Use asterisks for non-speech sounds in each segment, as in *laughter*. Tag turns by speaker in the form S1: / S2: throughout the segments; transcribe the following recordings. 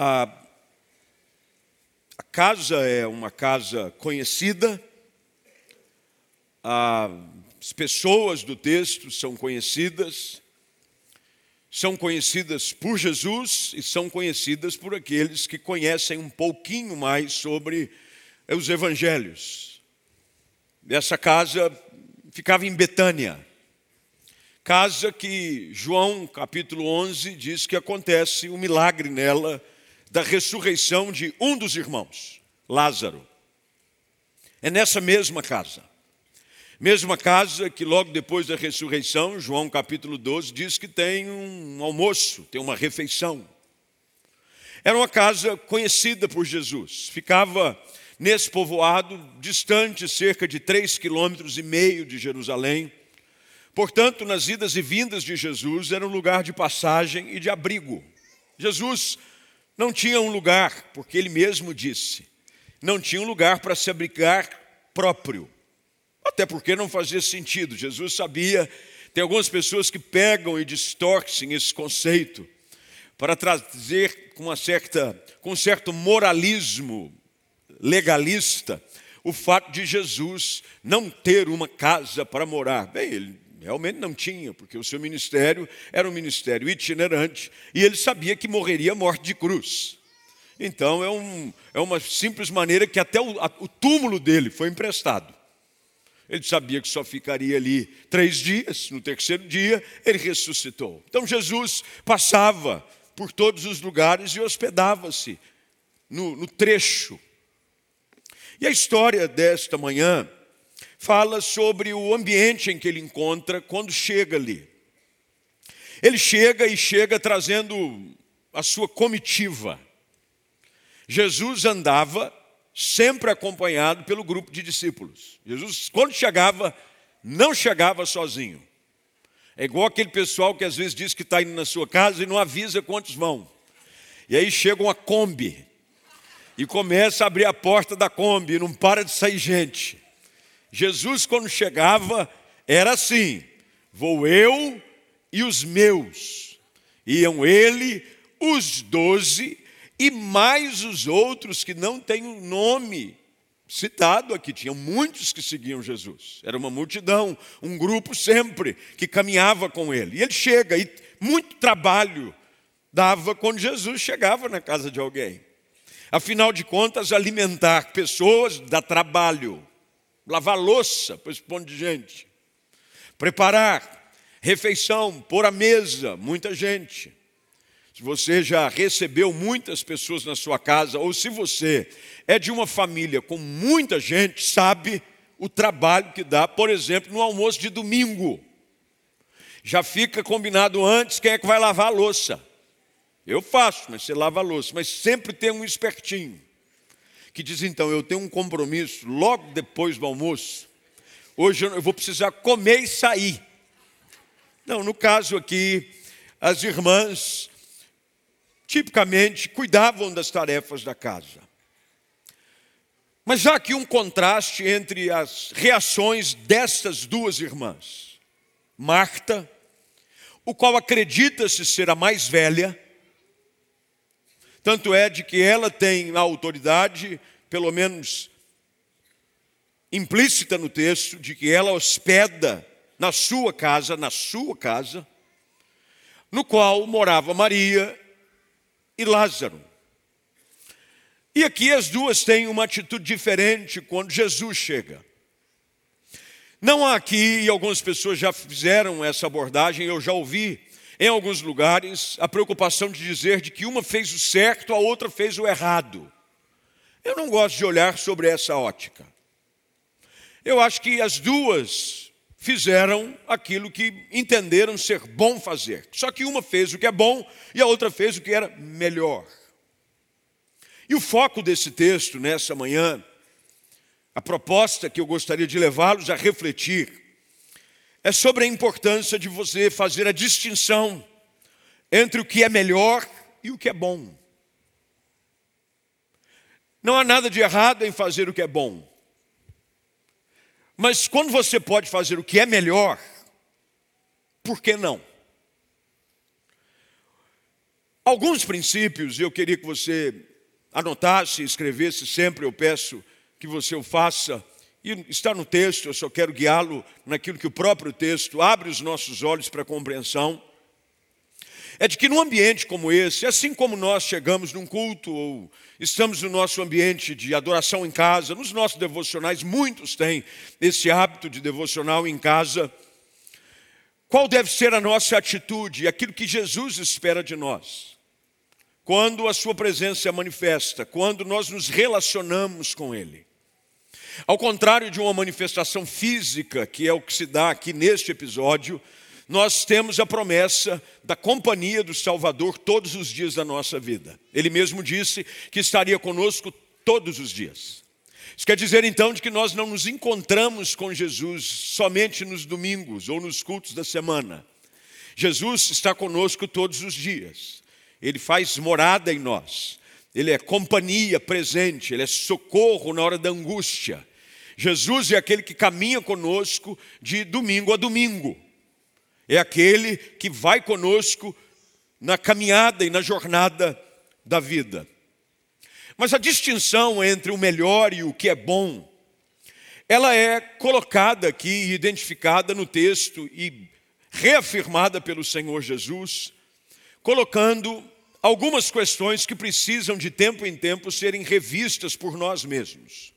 S1: A, a casa é uma casa conhecida, as pessoas do texto são conhecidas, são conhecidas por Jesus e são conhecidas por aqueles que conhecem um pouquinho mais sobre os evangelhos. Essa casa ficava em Betânia, casa que João capítulo 11 diz que acontece um milagre nela da ressurreição de um dos irmãos, Lázaro. É nessa mesma casa. Mesma casa que logo depois da ressurreição, João capítulo 12, diz que tem um almoço, tem uma refeição. Era uma casa conhecida por Jesus, ficava nesse povoado, distante cerca de três quilômetros e meio de Jerusalém. Portanto, nas idas e vindas de Jesus era um lugar de passagem e de abrigo. Jesus não tinha um lugar, porque ele mesmo disse, não tinha um lugar para se abrigar próprio. Até porque não fazia sentido. Jesus sabia, tem algumas pessoas que pegam e distorcem esse conceito para trazer com uma certa, com um certo moralismo legalista o fato de Jesus não ter uma casa para morar. Bem, ele realmente não tinha, porque o seu ministério era um ministério itinerante e ele sabia que morreria morte de cruz. Então é, um, é uma simples maneira que até o, a, o túmulo dele foi emprestado. Ele sabia que só ficaria ali três dias, no terceiro dia ele ressuscitou. Então Jesus passava por todos os lugares e hospedava-se no, no trecho. E a história desta manhã fala sobre o ambiente em que ele encontra quando chega ali. Ele chega e chega trazendo a sua comitiva. Jesus andava sempre acompanhado pelo grupo de discípulos. Jesus, quando chegava, não chegava sozinho. É igual aquele pessoal que às vezes diz que está indo na sua casa e não avisa quantos vão. E aí chega uma Kombi e começa a abrir a porta da Kombi e não para de sair gente. Jesus, quando chegava, era assim: vou eu e os meus. Iam ele, os doze e mais os outros que não têm o nome citado aqui. Tinham muitos que seguiam Jesus. Era uma multidão, um grupo sempre que caminhava com ele. E ele chega e muito trabalho dava quando Jesus chegava na casa de alguém. Afinal de contas, alimentar pessoas dá trabalho lavar louça para esse monte de gente, preparar refeição, pôr a mesa, muita gente. Se você já recebeu muitas pessoas na sua casa, ou se você é de uma família com muita gente, sabe o trabalho que dá, por exemplo, no almoço de domingo. Já fica combinado antes quem é que vai lavar a louça. Eu faço, mas você lava a louça. Mas sempre tem um espertinho que diz então: Eu tenho um compromisso logo depois do almoço, hoje eu vou precisar comer e sair. Não, no caso aqui, as irmãs tipicamente cuidavam das tarefas da casa. Mas há aqui um contraste entre as reações destas duas irmãs. Marta, o qual acredita-se ser a mais velha, tanto é de que ela tem a autoridade, pelo menos implícita no texto, de que ela hospeda na sua casa, na sua casa, no qual morava Maria e Lázaro. E aqui as duas têm uma atitude diferente quando Jesus chega. Não há aqui, e algumas pessoas já fizeram essa abordagem, eu já ouvi em alguns lugares, a preocupação de dizer de que uma fez o certo, a outra fez o errado. Eu não gosto de olhar sobre essa ótica. Eu acho que as duas fizeram aquilo que entenderam ser bom fazer. Só que uma fez o que é bom e a outra fez o que era melhor. E o foco desse texto nessa manhã, a proposta que eu gostaria de levá-los a refletir, é sobre a importância de você fazer a distinção entre o que é melhor e o que é bom. Não há nada de errado em fazer o que é bom. Mas quando você pode fazer o que é melhor, por que não? alguns princípios eu queria que você anotasse, escrevesse sempre, eu peço que você o faça. E está no texto, eu só quero guiá-lo naquilo que o próprio texto abre os nossos olhos para compreensão. É de que num ambiente como esse, assim como nós chegamos num culto ou estamos no nosso ambiente de adoração em casa, nos nossos devocionais, muitos têm esse hábito de devocional em casa. Qual deve ser a nossa atitude, aquilo que Jesus espera de nós? Quando a Sua presença é manifesta, quando nós nos relacionamos com Ele. Ao contrário de uma manifestação física, que é o que se dá aqui neste episódio, nós temos a promessa da companhia do Salvador todos os dias da nossa vida. Ele mesmo disse que estaria conosco todos os dias. Isso quer dizer então de que nós não nos encontramos com Jesus somente nos domingos ou nos cultos da semana. Jesus está conosco todos os dias. Ele faz morada em nós. Ele é companhia presente, ele é socorro na hora da angústia. Jesus é aquele que caminha conosco de domingo a domingo é aquele que vai conosco na caminhada e na jornada da vida. Mas a distinção entre o melhor e o que é bom, ela é colocada aqui, identificada no texto e reafirmada pelo Senhor Jesus, colocando algumas questões que precisam de tempo em tempo serem revistas por nós mesmos.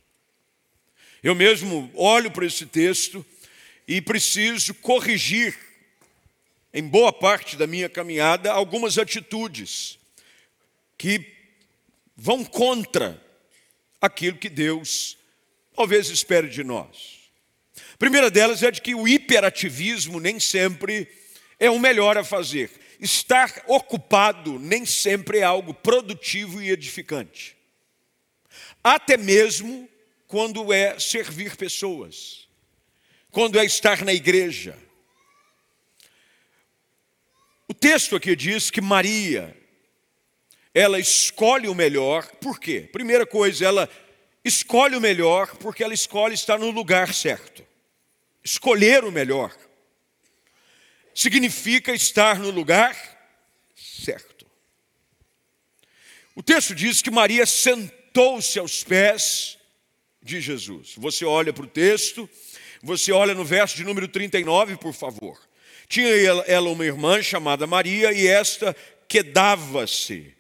S1: Eu mesmo olho para esse texto e preciso corrigir em boa parte da minha caminhada, algumas atitudes que vão contra aquilo que Deus talvez espere de nós. A primeira delas é de que o hiperativismo nem sempre é o melhor a fazer. Estar ocupado nem sempre é algo produtivo e edificante. Até mesmo quando é servir pessoas, quando é estar na igreja, o texto aqui diz que Maria, ela escolhe o melhor, por quê? Primeira coisa, ela escolhe o melhor porque ela escolhe estar no lugar certo. Escolher o melhor significa estar no lugar certo. O texto diz que Maria sentou-se aos pés de Jesus. Você olha para o texto, você olha no verso de número 39, por favor. Tinha ela uma irmã chamada Maria e esta quedava-se.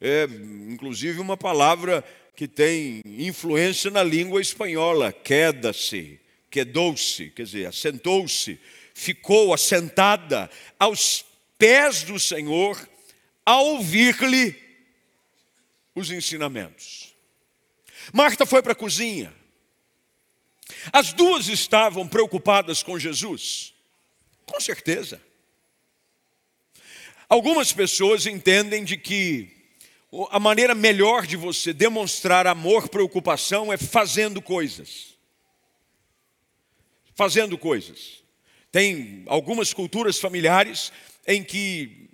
S1: É, inclusive uma palavra que tem influência na língua espanhola, queda-se, quedou-se, quer dizer, assentou-se, ficou assentada aos pés do Senhor a ouvir-lhe os ensinamentos. Marta foi para a cozinha. As duas estavam preocupadas com Jesus. Com certeza. Algumas pessoas entendem de que a maneira melhor de você demonstrar amor, preocupação é fazendo coisas. Fazendo coisas. Tem algumas culturas familiares em que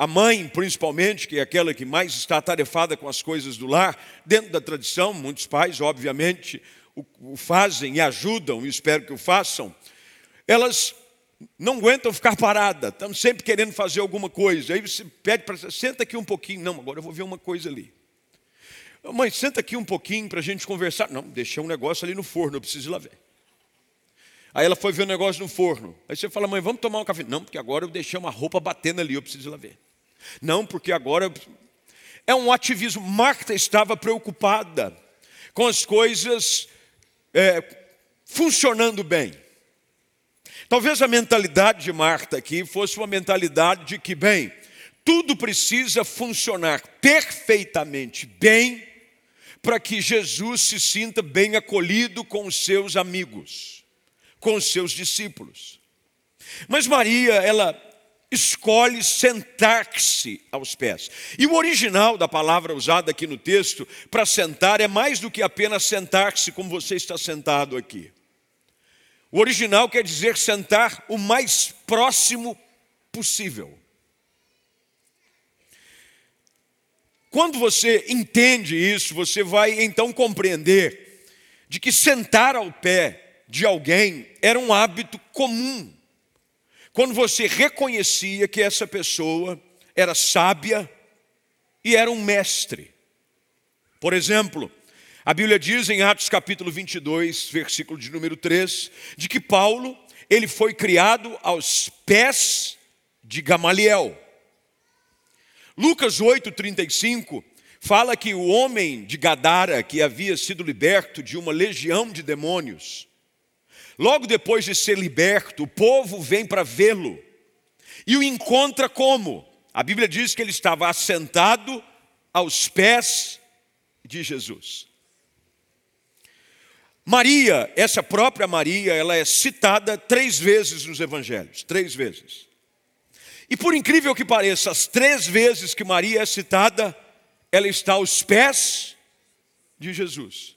S1: a mãe, principalmente, que é aquela que mais está atarefada com as coisas do lar, dentro da tradição, muitos pais, obviamente, o, fazem e ajudam, e espero que o façam, elas não aguentam ficar parada, estão sempre querendo fazer alguma coisa. Aí você pede para senta aqui um pouquinho. Não, agora eu vou ver uma coisa ali. Mãe, senta aqui um pouquinho para a gente conversar. Não, deixei um negócio ali no forno, eu preciso ir lá ver. Aí ela foi ver o negócio no forno. Aí você fala, mãe, vamos tomar um café. Não, porque agora eu deixei uma roupa batendo ali, eu preciso ir lá ver. Não, porque agora. É um ativismo. Marta estava preocupada com as coisas é, funcionando bem. Talvez a mentalidade de Marta aqui fosse uma mentalidade de que, bem, tudo precisa funcionar perfeitamente bem para que Jesus se sinta bem acolhido com os seus amigos, com os seus discípulos. Mas Maria, ela escolhe sentar-se aos pés. E o original da palavra usada aqui no texto para sentar é mais do que apenas sentar-se como você está sentado aqui. O original quer dizer sentar o mais próximo possível. Quando você entende isso, você vai então compreender de que sentar ao pé de alguém era um hábito comum. Quando você reconhecia que essa pessoa era sábia, e era um mestre. Por exemplo, a Bíblia diz em Atos capítulo 22, versículo de número 3, de que Paulo, ele foi criado aos pés de Gamaliel. Lucas 8:35 fala que o homem de Gadara, que havia sido liberto de uma legião de demônios, logo depois de ser liberto, o povo vem para vê-lo e o encontra como? A Bíblia diz que ele estava assentado aos pés de Jesus. Maria, essa própria Maria, ela é citada três vezes nos evangelhos, três vezes. E por incrível que pareça, as três vezes que Maria é citada, ela está aos pés de Jesus.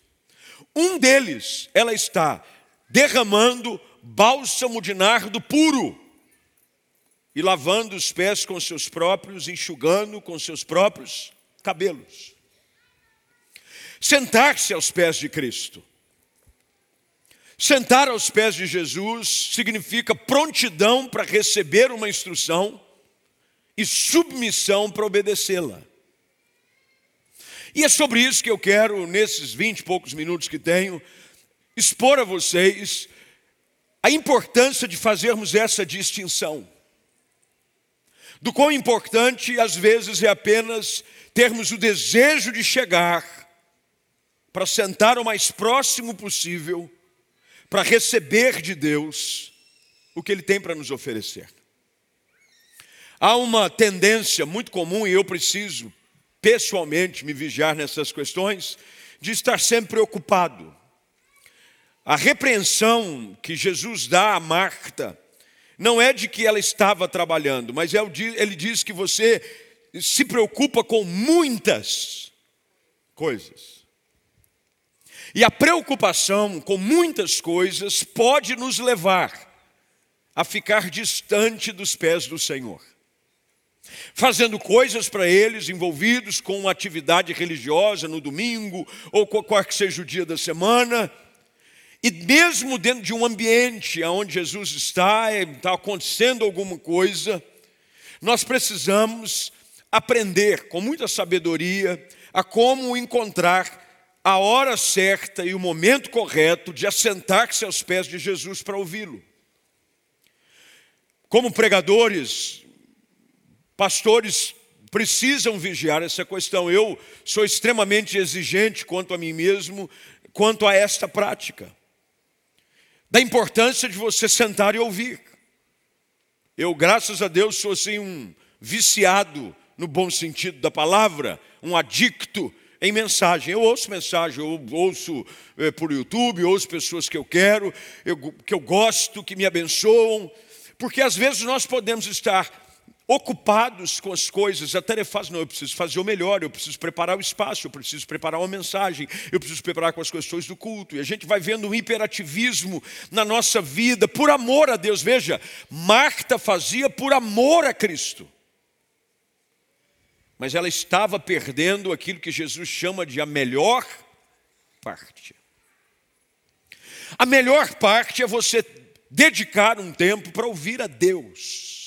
S1: Um deles, ela está derramando bálsamo de nardo puro e lavando os pés com seus próprios, enxugando com seus próprios cabelos. Sentar-se aos pés de Cristo. Sentar aos pés de Jesus significa prontidão para receber uma instrução e submissão para obedecê-la. E é sobre isso que eu quero, nesses vinte e poucos minutos que tenho, expor a vocês a importância de fazermos essa distinção. Do quão importante, às vezes, é apenas termos o desejo de chegar para sentar o mais próximo possível, para receber de Deus o que Ele tem para nos oferecer. Há uma tendência muito comum, e eu preciso pessoalmente me vigiar nessas questões, de estar sempre preocupado. A repreensão que Jesus dá a Marta não é de que ela estava trabalhando, mas é ele diz que você se preocupa com muitas coisas. E a preocupação com muitas coisas pode nos levar a ficar distante dos pés do Senhor fazendo coisas para eles, envolvidos com atividade religiosa no domingo, ou qual que seja o dia da semana. E mesmo dentro de um ambiente onde Jesus está, está acontecendo alguma coisa, nós precisamos aprender com muita sabedoria a como encontrar a hora certa e o momento correto de assentar-se aos pés de Jesus para ouvi-lo. Como pregadores, Pastores precisam vigiar essa questão. Eu sou extremamente exigente quanto a mim mesmo, quanto a esta prática. Da importância de você sentar e ouvir. Eu, graças a Deus, sou assim um viciado no bom sentido da palavra, um adicto em mensagem. Eu ouço mensagem, eu ouço é, por YouTube, ouço pessoas que eu quero, eu, que eu gosto, que me abençoam, porque às vezes nós podemos estar ocupados com as coisas, atarefados, não, eu preciso fazer o melhor, eu preciso preparar o espaço, eu preciso preparar uma mensagem, eu preciso preparar com as questões do culto, e a gente vai vendo um imperativismo na nossa vida, por amor a Deus, veja, Marta fazia por amor a Cristo, mas ela estava perdendo aquilo que Jesus chama de a melhor parte. A melhor parte é você dedicar um tempo para ouvir a Deus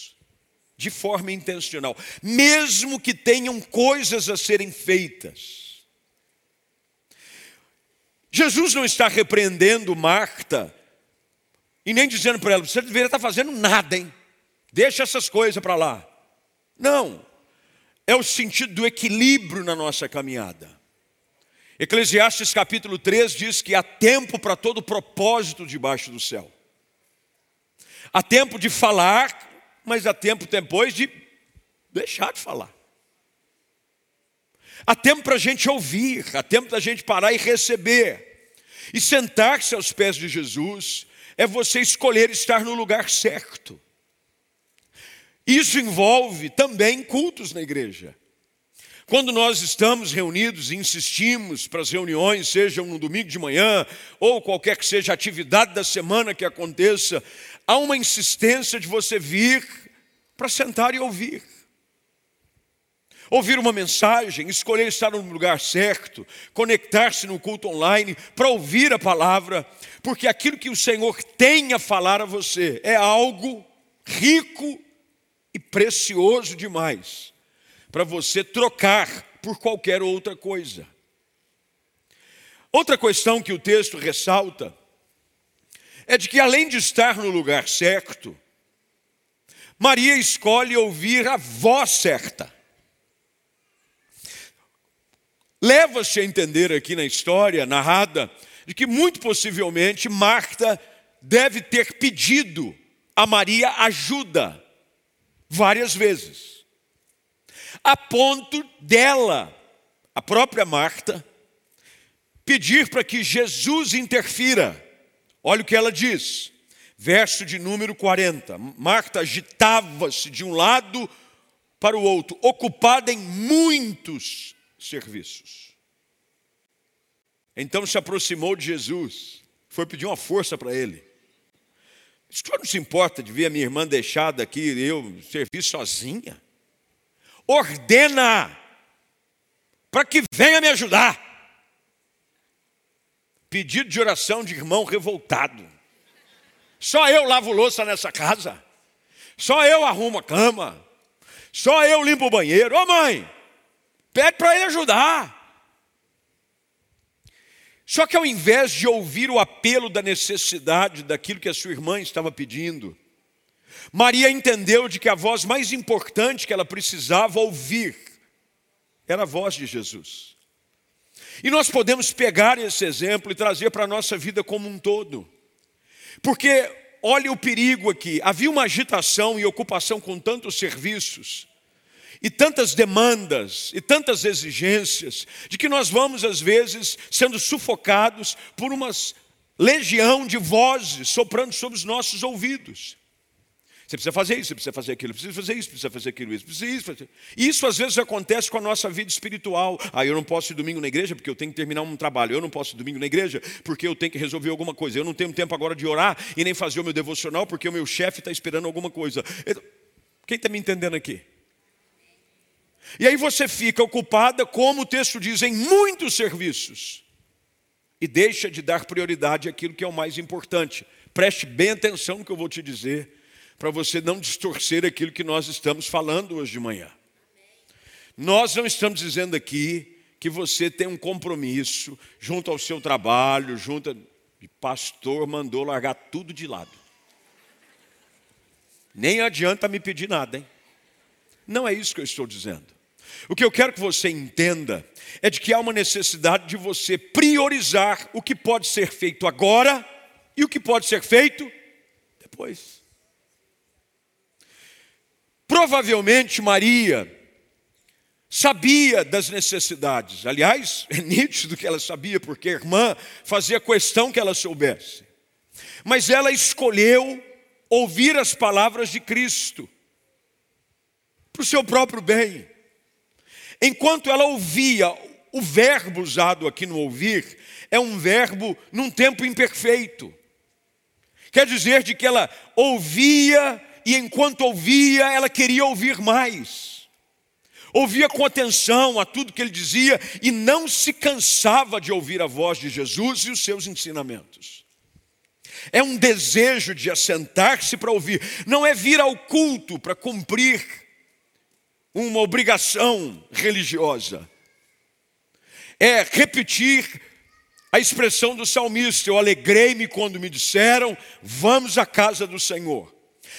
S1: de forma intencional, mesmo que tenham coisas a serem feitas. Jesus não está repreendendo Marta e nem dizendo para ela: você deveria estar fazendo nada, hein? Deixa essas coisas para lá. Não, é o sentido do equilíbrio na nossa caminhada. Eclesiastes capítulo 3 diz que há tempo para todo propósito debaixo do céu. Há tempo de falar mas há tempo depois de deixar de falar. Há tempo para a gente ouvir, há tempo da gente parar e receber. E sentar-se aos pés de Jesus é você escolher estar no lugar certo. Isso envolve também cultos na igreja. Quando nós estamos reunidos e insistimos para as reuniões, sejam no domingo de manhã ou qualquer que seja a atividade da semana que aconteça, há uma insistência de você vir para sentar e ouvir. Ouvir uma mensagem, escolher estar no lugar certo, conectar-se no culto online para ouvir a palavra, porque aquilo que o Senhor tem a falar a você é algo rico e precioso demais para você trocar por qualquer outra coisa. Outra questão que o texto ressalta é de que, além de estar no lugar certo, Maria escolhe ouvir a voz certa. Leva-se a entender aqui na história narrada de que, muito possivelmente, Marta deve ter pedido a Maria ajuda várias vezes, a ponto dela, a própria Marta, pedir para que Jesus interfira. Olha o que ela diz, verso de número 40. Marta agitava-se de um lado para o outro, ocupada em muitos serviços. Então se aproximou de Jesus, foi pedir uma força para ele. O não se importa de ver a minha irmã deixada aqui, eu servir sozinha? Ordena para que venha me ajudar. Pedido de oração de irmão revoltado. Só eu lavo louça nessa casa. Só eu arrumo a cama. Só eu limpo o banheiro. Ô oh, mãe, pede para ele ajudar. Só que ao invés de ouvir o apelo da necessidade daquilo que a sua irmã estava pedindo, Maria entendeu de que a voz mais importante que ela precisava ouvir era a voz de Jesus. E nós podemos pegar esse exemplo e trazer para a nossa vida como um todo. Porque olha o perigo aqui: havia uma agitação e ocupação com tantos serviços, e tantas demandas e tantas exigências, de que nós vamos, às vezes, sendo sufocados por uma legião de vozes soprando sobre os nossos ouvidos. Você precisa fazer isso, você precisa fazer aquilo, precisa fazer isso, precisa fazer aquilo, isso, precisa isso. Fazer... Isso às vezes acontece com a nossa vida espiritual. Ah, eu não posso ir domingo na igreja porque eu tenho que terminar um trabalho. Eu não posso ir domingo na igreja porque eu tenho que resolver alguma coisa. Eu não tenho tempo agora de orar e nem fazer o meu devocional porque o meu chefe está esperando alguma coisa. Quem está me entendendo aqui? E aí você fica ocupada, como o texto diz, em muitos serviços. E deixa de dar prioridade àquilo que é o mais importante. Preste bem atenção no que eu vou te dizer, para você não distorcer aquilo que nós estamos falando hoje de manhã. Nós não estamos dizendo aqui que você tem um compromisso junto ao seu trabalho, junto. A... O pastor mandou largar tudo de lado. Nem adianta me pedir nada, hein? Não é isso que eu estou dizendo. O que eu quero que você entenda é de que há uma necessidade de você priorizar o que pode ser feito agora e o que pode ser feito depois. Provavelmente Maria sabia das necessidades. Aliás, *laughs* é nítido que ela sabia, porque a irmã fazia questão que ela soubesse. Mas ela escolheu ouvir as palavras de Cristo para o seu próprio bem. Enquanto ela ouvia, o verbo usado aqui no ouvir é um verbo num tempo imperfeito. Quer dizer de que ela ouvia e enquanto ouvia, ela queria ouvir mais. Ouvia com atenção a tudo que ele dizia e não se cansava de ouvir a voz de Jesus e os seus ensinamentos. É um desejo de assentar-se para ouvir, não é vir ao culto para cumprir uma obrigação religiosa. É repetir a expressão do salmista: Eu alegrei-me quando me disseram, vamos à casa do Senhor.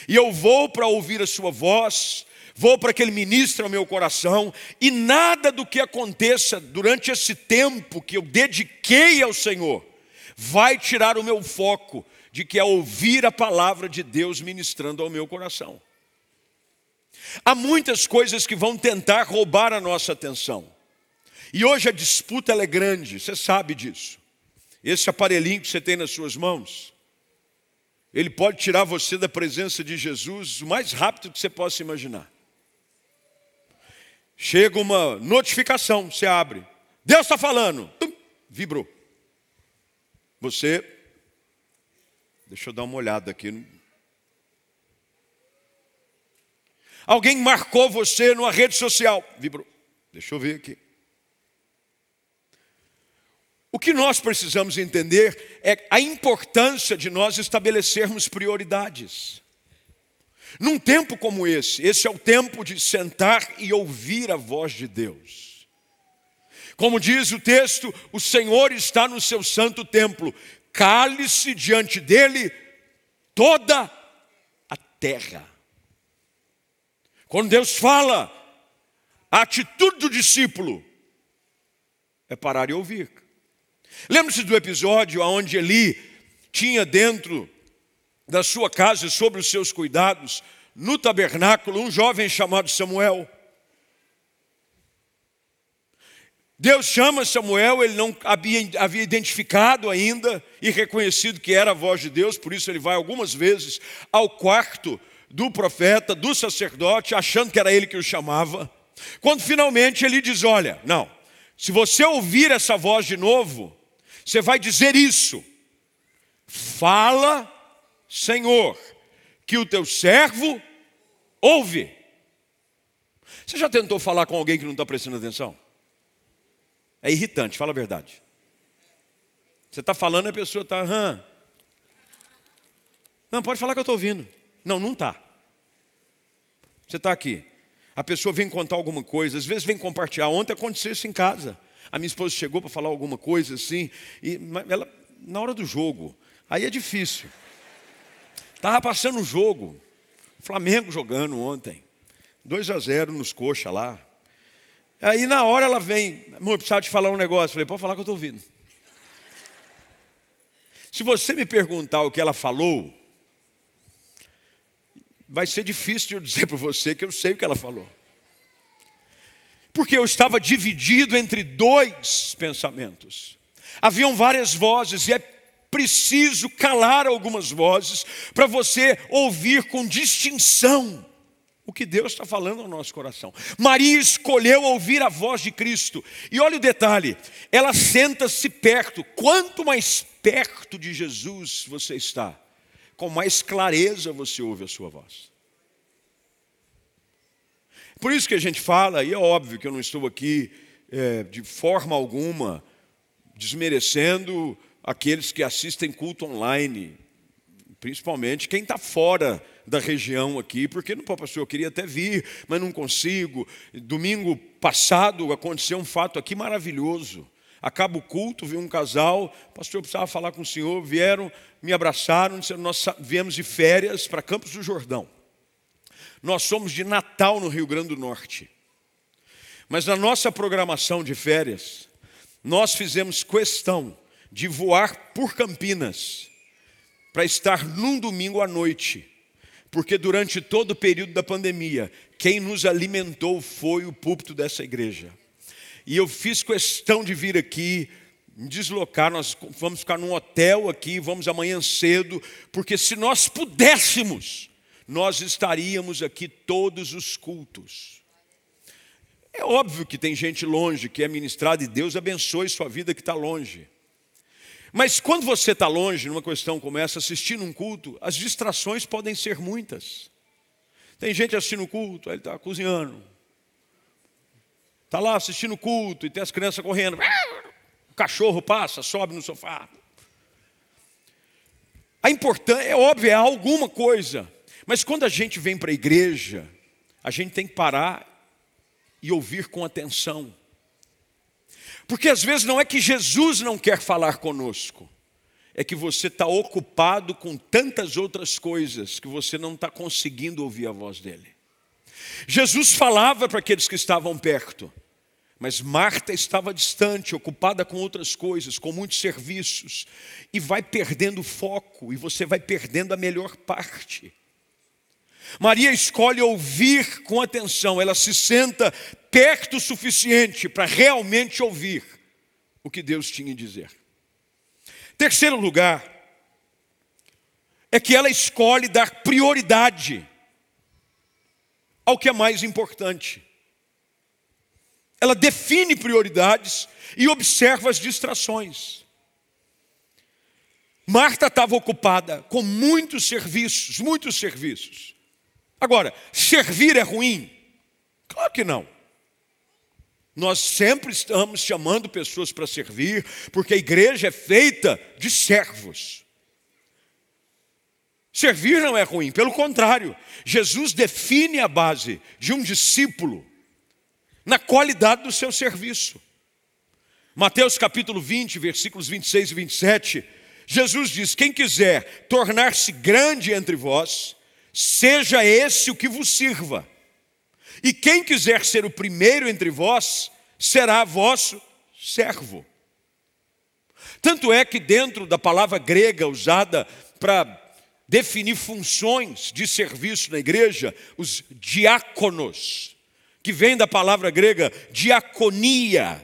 S1: E eu vou para ouvir a sua voz, vou para que ele ministre ao meu coração, e nada do que aconteça durante esse tempo que eu dediquei ao Senhor vai tirar o meu foco de que é ouvir a palavra de Deus ministrando ao meu coração. Há muitas coisas que vão tentar roubar a nossa atenção. E hoje a disputa é grande, você sabe disso. Esse aparelhinho que você tem nas suas mãos, ele pode tirar você da presença de Jesus o mais rápido que você possa imaginar. Chega uma notificação, você abre. Deus está falando. Tum, vibrou. Você, deixa eu dar uma olhada aqui Alguém marcou você numa rede social. Vibrou. Deixa eu ver aqui. O que nós precisamos entender é a importância de nós estabelecermos prioridades. Num tempo como esse, esse é o tempo de sentar e ouvir a voz de Deus. Como diz o texto, o Senhor está no seu santo templo, cale-se diante dele toda a terra. Quando Deus fala, a atitude do discípulo é parar e ouvir. Lembre-se do episódio onde Eli tinha dentro da sua casa, sobre os seus cuidados, no tabernáculo, um jovem chamado Samuel. Deus chama Samuel, ele não havia, havia, identificado ainda e reconhecido que era a voz de Deus, por isso ele vai algumas vezes ao quarto do profeta, do sacerdote, achando que era ele que o chamava. Quando finalmente ele diz: Olha, não, se você ouvir essa voz de novo, você vai dizer isso. Fala, Senhor, que o teu servo ouve. Você já tentou falar com alguém que não está prestando atenção? É irritante, fala a verdade. Você está falando e a pessoa está. Hã? Não, pode falar que eu estou ouvindo. Não, não está. Você está aqui. A pessoa vem contar alguma coisa, às vezes vem compartilhar. Ontem aconteceu isso em casa. A minha esposa chegou para falar alguma coisa assim, e ela, na hora do jogo, aí é difícil. Estava passando o jogo, Flamengo jogando ontem, 2 a 0 nos coxa lá. Aí na hora ela vem, amor, precisava te falar um negócio. falei, pode falar que eu estou ouvindo. Se você me perguntar o que ela falou, vai ser difícil eu dizer para você que eu sei o que ela falou porque eu estava dividido entre dois pensamentos. Haviam várias vozes e é preciso calar algumas vozes para você ouvir com distinção o que Deus está falando no nosso coração. Maria escolheu ouvir a voz de Cristo. E olha o detalhe: ela senta-se perto. Quanto mais perto de Jesus você está, com mais clareza você ouve a sua voz. Por isso que a gente fala, e é óbvio que eu não estou aqui é, de forma alguma desmerecendo aqueles que assistem culto online, principalmente quem está fora da região aqui, porque não, pastor, eu queria até vir, mas não consigo. Domingo passado aconteceu um fato aqui maravilhoso. Acaba o culto, vi um casal, pastor, eu precisava falar com o senhor, vieram, me abraçaram, disseram, nós viemos de férias para Campos do Jordão. Nós somos de Natal, no Rio Grande do Norte. Mas na nossa programação de férias, nós fizemos questão de voar por Campinas para estar num domingo à noite, porque durante todo o período da pandemia, quem nos alimentou foi o púlpito dessa igreja. E eu fiz questão de vir aqui, me deslocar, nós vamos ficar num hotel aqui, vamos amanhã cedo, porque se nós pudéssemos, nós estaríamos aqui todos os cultos. É óbvio que tem gente longe que é ministrada e Deus abençoe sua vida que está longe. Mas quando você está longe, numa questão como essa, assistindo um culto, as distrações podem ser muitas. Tem gente assistindo o culto, ele está cozinhando. Está lá assistindo o culto e tem as crianças correndo. O cachorro passa, sobe no sofá. A importância, é óbvio, é alguma coisa. Mas quando a gente vem para a igreja, a gente tem que parar e ouvir com atenção. Porque às vezes não é que Jesus não quer falar conosco, é que você está ocupado com tantas outras coisas que você não está conseguindo ouvir a voz dele. Jesus falava para aqueles que estavam perto, mas Marta estava distante, ocupada com outras coisas, com muitos serviços, e vai perdendo foco, e você vai perdendo a melhor parte. Maria escolhe ouvir com atenção, ela se senta perto o suficiente para realmente ouvir o que Deus tinha a dizer. Terceiro lugar, é que ela escolhe dar prioridade ao que é mais importante. Ela define prioridades e observa as distrações. Marta estava ocupada com muitos serviços, muitos serviços. Agora, servir é ruim? Claro que não. Nós sempre estamos chamando pessoas para servir, porque a igreja é feita de servos. Servir não é ruim, pelo contrário, Jesus define a base de um discípulo na qualidade do seu serviço. Mateus capítulo 20, versículos 26 e 27, Jesus diz: Quem quiser tornar-se grande entre vós, seja esse o que vos sirva. E quem quiser ser o primeiro entre vós, será vosso servo. Tanto é que, dentro da palavra grega usada para definir funções de serviço na igreja, os diáconos, que vem da palavra grega diaconia,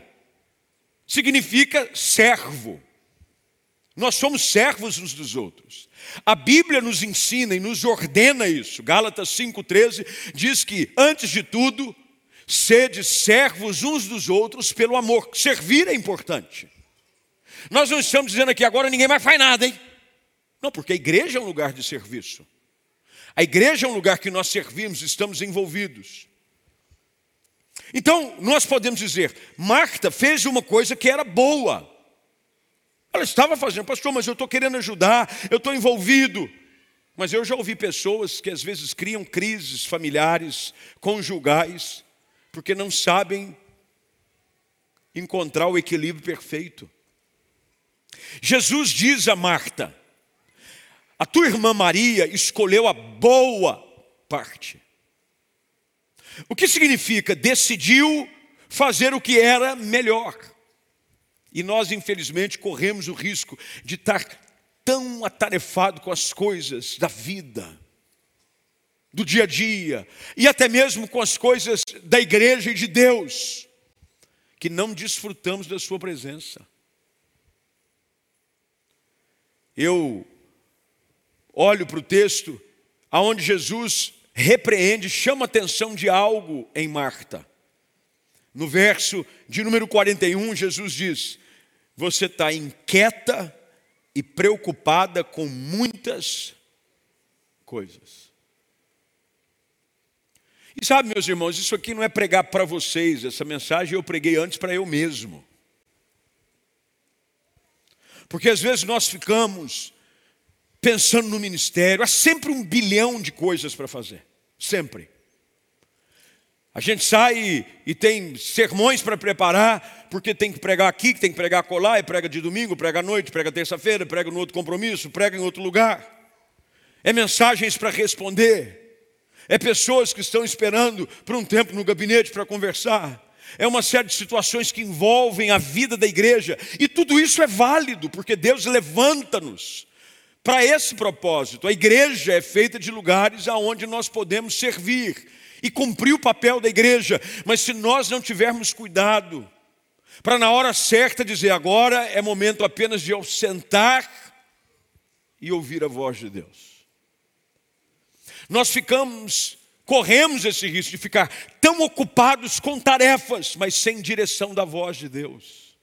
S1: significa servo. Nós somos servos uns dos outros. A Bíblia nos ensina e nos ordena isso. Gálatas 5,13 diz que, antes de tudo, sede servos uns dos outros pelo amor. Servir é importante. Nós não estamos dizendo aqui agora ninguém mais faz nada, hein? Não, porque a igreja é um lugar de serviço. A igreja é um lugar que nós servimos, estamos envolvidos. Então, nós podemos dizer, Marta fez uma coisa que era boa. Ela estava fazendo, pastor, mas eu estou querendo ajudar, eu estou envolvido. Mas eu já ouvi pessoas que às vezes criam crises familiares, conjugais, porque não sabem encontrar o equilíbrio perfeito. Jesus diz a Marta: a tua irmã Maria escolheu a boa parte. O que significa? Decidiu fazer o que era melhor. E nós, infelizmente, corremos o risco de estar tão atarefado com as coisas da vida, do dia a dia, e até mesmo com as coisas da igreja e de Deus, que não desfrutamos da Sua presença. Eu olho para o texto aonde Jesus repreende, chama atenção de algo em Marta. No verso de número 41, Jesus diz: Você está inquieta e preocupada com muitas coisas. E sabe, meus irmãos, isso aqui não é pregar para vocês, essa mensagem eu preguei antes para eu mesmo. Porque às vezes nós ficamos pensando no ministério, há sempre um bilhão de coisas para fazer, sempre. A gente sai e tem sermões para preparar, porque tem que pregar aqui, tem que pregar colar, e prega de domingo, prega à noite, prega terça-feira, prega no outro compromisso, prega em outro lugar. É mensagens para responder, é pessoas que estão esperando por um tempo no gabinete para conversar. É uma série de situações que envolvem a vida da igreja, e tudo isso é válido, porque Deus levanta-nos para esse propósito. A igreja é feita de lugares aonde nós podemos servir e cumprir o papel da igreja, mas se nós não tivermos cuidado, para na hora certa dizer agora é momento apenas de eu sentar e ouvir a voz de Deus. Nós ficamos, corremos esse risco de ficar tão ocupados com tarefas, mas sem direção da voz de Deus.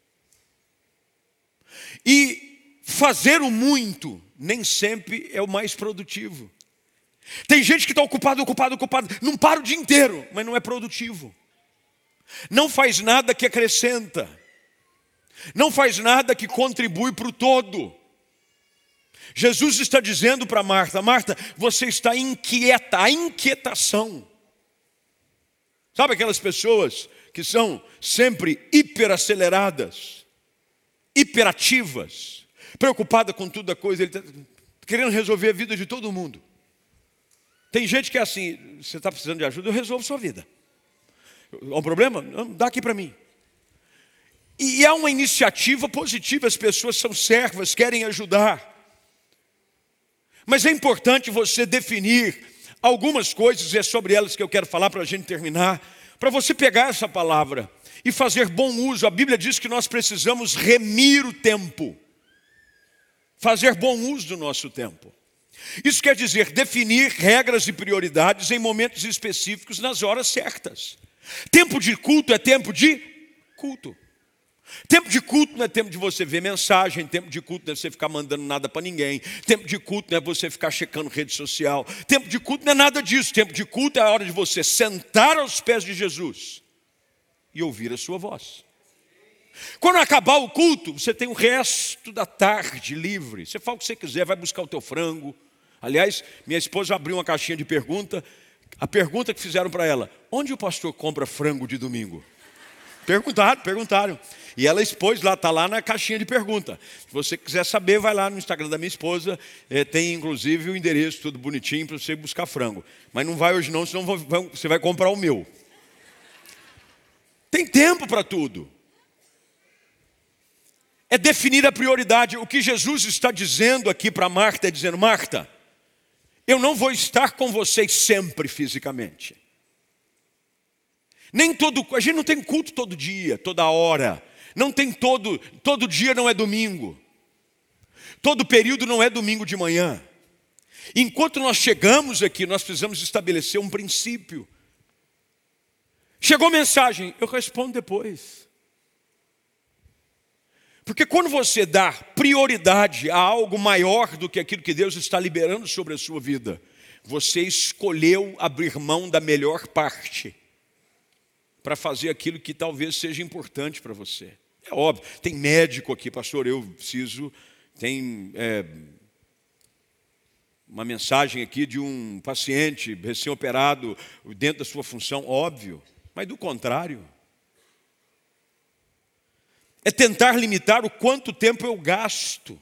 S1: E fazer o muito nem sempre é o mais produtivo. Tem gente que está ocupado, ocupado, ocupado, não para o dia inteiro, mas não é produtivo. Não faz nada que acrescenta, não faz nada que contribui para o todo. Jesus está dizendo para Marta: Marta, você está inquieta, a inquietação. Sabe aquelas pessoas que são sempre hiperaceleradas, hiperativas, preocupada com tudo a coisa, ele está querendo resolver a vida de todo mundo. Tem gente que é assim, você está precisando de ajuda, eu resolvo sua vida. Há um problema? Não, dá aqui para mim. E é uma iniciativa positiva, as pessoas são servas, querem ajudar. Mas é importante você definir algumas coisas, e é sobre elas que eu quero falar para a gente terminar, para você pegar essa palavra e fazer bom uso. A Bíblia diz que nós precisamos remir o tempo fazer bom uso do nosso tempo. Isso quer dizer definir regras e prioridades em momentos específicos, nas horas certas. Tempo de culto é tempo de culto. Tempo de culto não é tempo de você ver mensagem, tempo de culto não é você ficar mandando nada para ninguém, tempo de culto não é você ficar checando rede social, tempo de culto não é nada disso, tempo de culto é a hora de você sentar aos pés de Jesus e ouvir a sua voz. Quando acabar o culto, você tem o resto da tarde livre. Você fala o que você quiser, vai buscar o teu frango, Aliás, minha esposa abriu uma caixinha de pergunta. A pergunta que fizeram para ela: onde o pastor compra frango de domingo? Perguntaram, perguntaram. E ela expôs lá, está lá na caixinha de pergunta. Se você quiser saber, vai lá no Instagram da minha esposa. É, tem inclusive o endereço tudo bonitinho para você buscar frango. Mas não vai hoje não, senão você vai comprar o meu. Tem tempo para tudo. É definir a prioridade. O que Jesus está dizendo aqui para Marta é dizendo: Marta, eu não vou estar com vocês sempre fisicamente. Nem todo, a gente não tem culto todo dia, toda hora. Não tem todo, todo dia não é domingo. Todo período não é domingo de manhã. Enquanto nós chegamos aqui, nós precisamos estabelecer um princípio. Chegou mensagem, eu respondo depois. Porque quando você dá prioridade a algo maior do que aquilo que Deus está liberando sobre a sua vida, você escolheu abrir mão da melhor parte para fazer aquilo que talvez seja importante para você. É óbvio, tem médico aqui, pastor, eu preciso, tem é, uma mensagem aqui de um paciente recém-operado dentro da sua função, óbvio, mas do contrário. É tentar limitar o quanto tempo eu gasto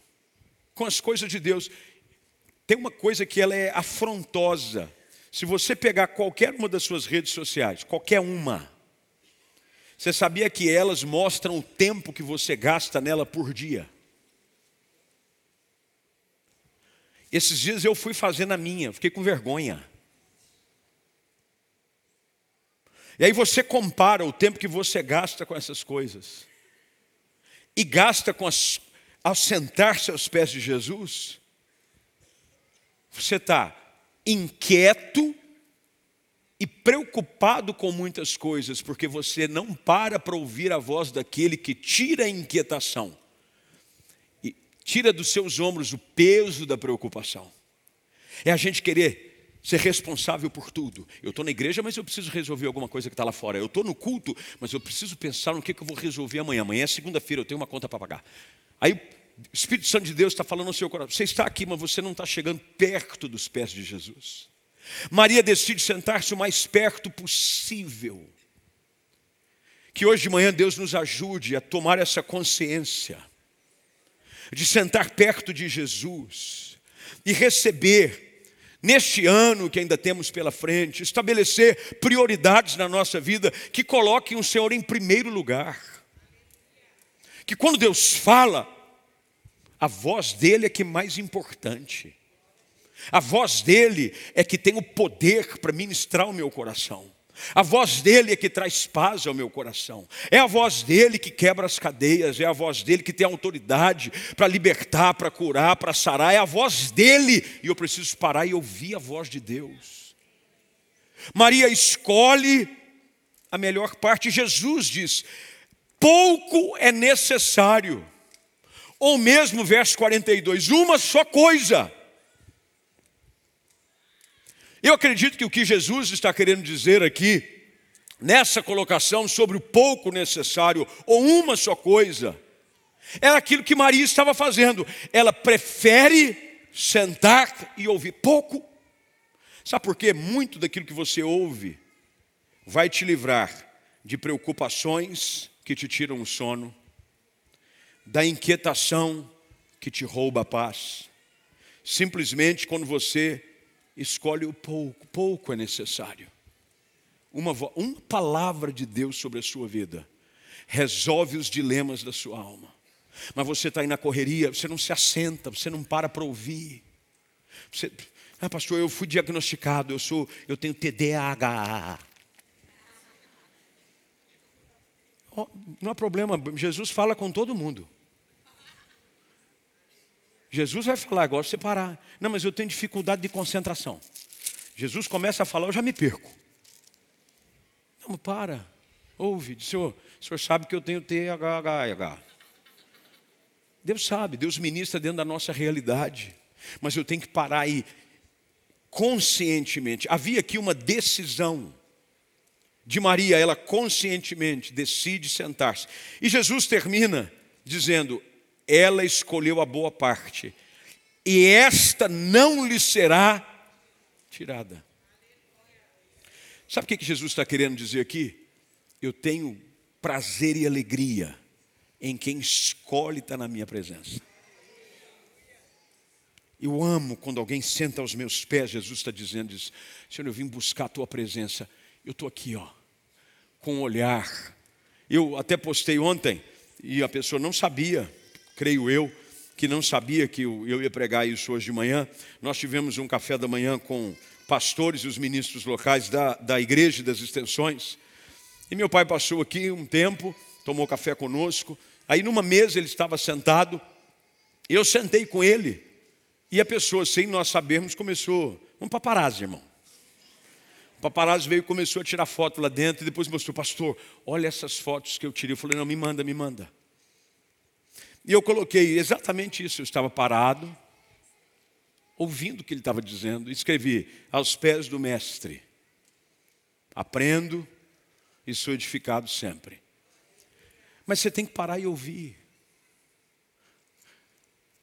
S1: com as coisas de Deus. Tem uma coisa que ela é afrontosa. Se você pegar qualquer uma das suas redes sociais, qualquer uma, você sabia que elas mostram o tempo que você gasta nela por dia? Esses dias eu fui fazer na minha, fiquei com vergonha. E aí você compara o tempo que você gasta com essas coisas e gasta com as, ao sentar-se aos pés de Jesus. Você está inquieto e preocupado com muitas coisas, porque você não para para ouvir a voz daquele que tira a inquietação e tira dos seus ombros o peso da preocupação. É a gente querer ser responsável por tudo. Eu estou na igreja, mas eu preciso resolver alguma coisa que está lá fora. Eu estou no culto, mas eu preciso pensar no que, que eu vou resolver amanhã. Amanhã é segunda-feira, eu tenho uma conta para pagar. Aí o Espírito Santo de Deus está falando no seu coração. Você está aqui, mas você não está chegando perto dos pés de Jesus. Maria decide sentar-se o mais perto possível. Que hoje de manhã Deus nos ajude a tomar essa consciência, de sentar perto de Jesus e receber, neste ano que ainda temos pela frente, estabelecer prioridades na nossa vida que coloquem o Senhor em primeiro lugar. Que quando Deus fala, a voz dele é que é mais importante. A voz dele é que tem o poder para ministrar o meu coração. A voz dele é que traz paz ao meu coração. É a voz dele que quebra as cadeias. É a voz dele que tem autoridade para libertar, para curar, para sarar. É a voz dele. E eu preciso parar e ouvir a voz de Deus. Maria escolhe a melhor parte. Jesus diz: pouco é necessário. Ou mesmo, verso 42, uma só coisa eu acredito que o que Jesus está querendo dizer aqui, nessa colocação sobre o pouco necessário ou uma só coisa, é aquilo que Maria estava fazendo. Ela prefere sentar e ouvir pouco. Sabe por quê? Muito daquilo que você ouve vai te livrar de preocupações que te tiram o sono, da inquietação que te rouba a paz. Simplesmente quando você escolhe o pouco, pouco é necessário. Uma, uma palavra de Deus sobre a sua vida resolve os dilemas da sua alma. Mas você está aí na correria, você não se assenta, você não para para ouvir. Você, ah, pastor, eu fui diagnosticado, eu sou, eu tenho TDAH. Oh, não há problema, Jesus fala com todo mundo. Jesus vai falar agora, você parar. Não, mas eu tenho dificuldade de concentração. Jesus começa a falar, eu já me perco. Não, para. Ouve, Senhor, o senhor sabe que eu tenho THH. Deus sabe, Deus ministra dentro da nossa realidade. Mas eu tenho que parar aí conscientemente. Havia aqui uma decisão de Maria, ela conscientemente decide sentar-se. E Jesus termina dizendo: ela escolheu a boa parte. e esta não lhe será tirada. Sabe o que Jesus está querendo dizer aqui? Eu tenho prazer e alegria em quem escolhe estar na minha presença. Eu amo quando alguém senta aos meus pés, Jesus está dizendo, diz, Senhor, eu vim buscar a tua presença. Eu estou aqui, ó, com um olhar. Eu até postei ontem, e a pessoa não sabia, creio eu, que não sabia que eu, ia pregar isso hoje de manhã. Nós tivemos um café da manhã com pastores e os ministros locais da, da igreja e das extensões. E meu pai passou aqui um tempo, tomou café conosco. Aí numa mesa ele estava sentado, eu sentei com ele. E a pessoa, sem nós sabermos, começou, um paparazzi, irmão. O paparazzi veio e começou a tirar foto lá dentro e depois mostrou, pastor, olha essas fotos que eu tirei. Eu falei, não, me manda, me manda. E eu coloquei exatamente isso. Eu estava parado, ouvindo o que ele estava dizendo, escrevi, aos pés do mestre. Aprendo e sou edificado sempre. Mas você tem que parar e ouvir.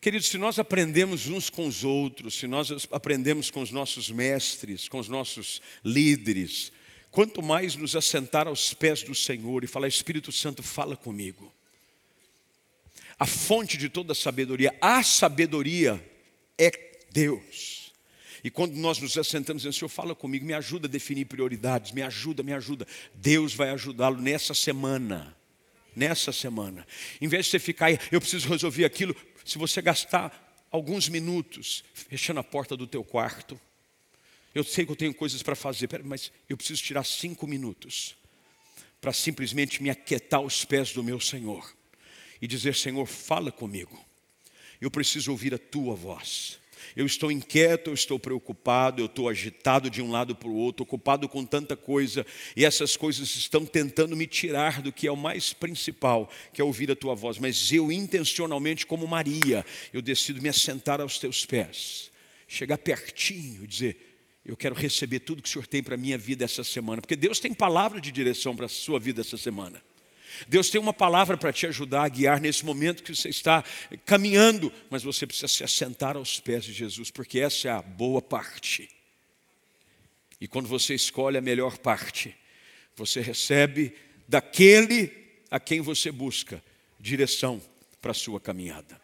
S1: Queridos, se nós aprendemos uns com os outros, se nós aprendemos com os nossos mestres, com os nossos líderes, quanto mais nos assentar aos pés do Senhor e falar, Espírito Santo, fala comigo. A fonte de toda sabedoria, a sabedoria é Deus. E quando nós nos assentamos e Senhor, fala comigo, me ajuda a definir prioridades, me ajuda, me ajuda. Deus vai ajudá-lo nessa semana. Nessa semana. Em vez de você ficar, eu preciso resolver aquilo, se você gastar alguns minutos fechando a porta do teu quarto, eu sei que eu tenho coisas para fazer, mas eu preciso tirar cinco minutos para simplesmente me aquietar aos pés do meu Senhor e dizer: Senhor, fala comigo. Eu preciso ouvir a tua voz. Eu estou inquieto, eu estou preocupado, eu estou agitado de um lado para o outro, ocupado com tanta coisa, e essas coisas estão tentando me tirar do que é o mais principal, que é ouvir a tua voz. Mas eu, intencionalmente, como Maria, eu decido me assentar aos teus pés, chegar pertinho e dizer: eu quero receber tudo que o Senhor tem para a minha vida essa semana, porque Deus tem palavra de direção para a sua vida essa semana. Deus tem uma palavra para te ajudar a guiar nesse momento que você está caminhando, mas você precisa se assentar aos pés de Jesus, porque essa é a boa parte. E quando você escolhe a melhor parte, você recebe daquele a quem você busca direção para a sua caminhada.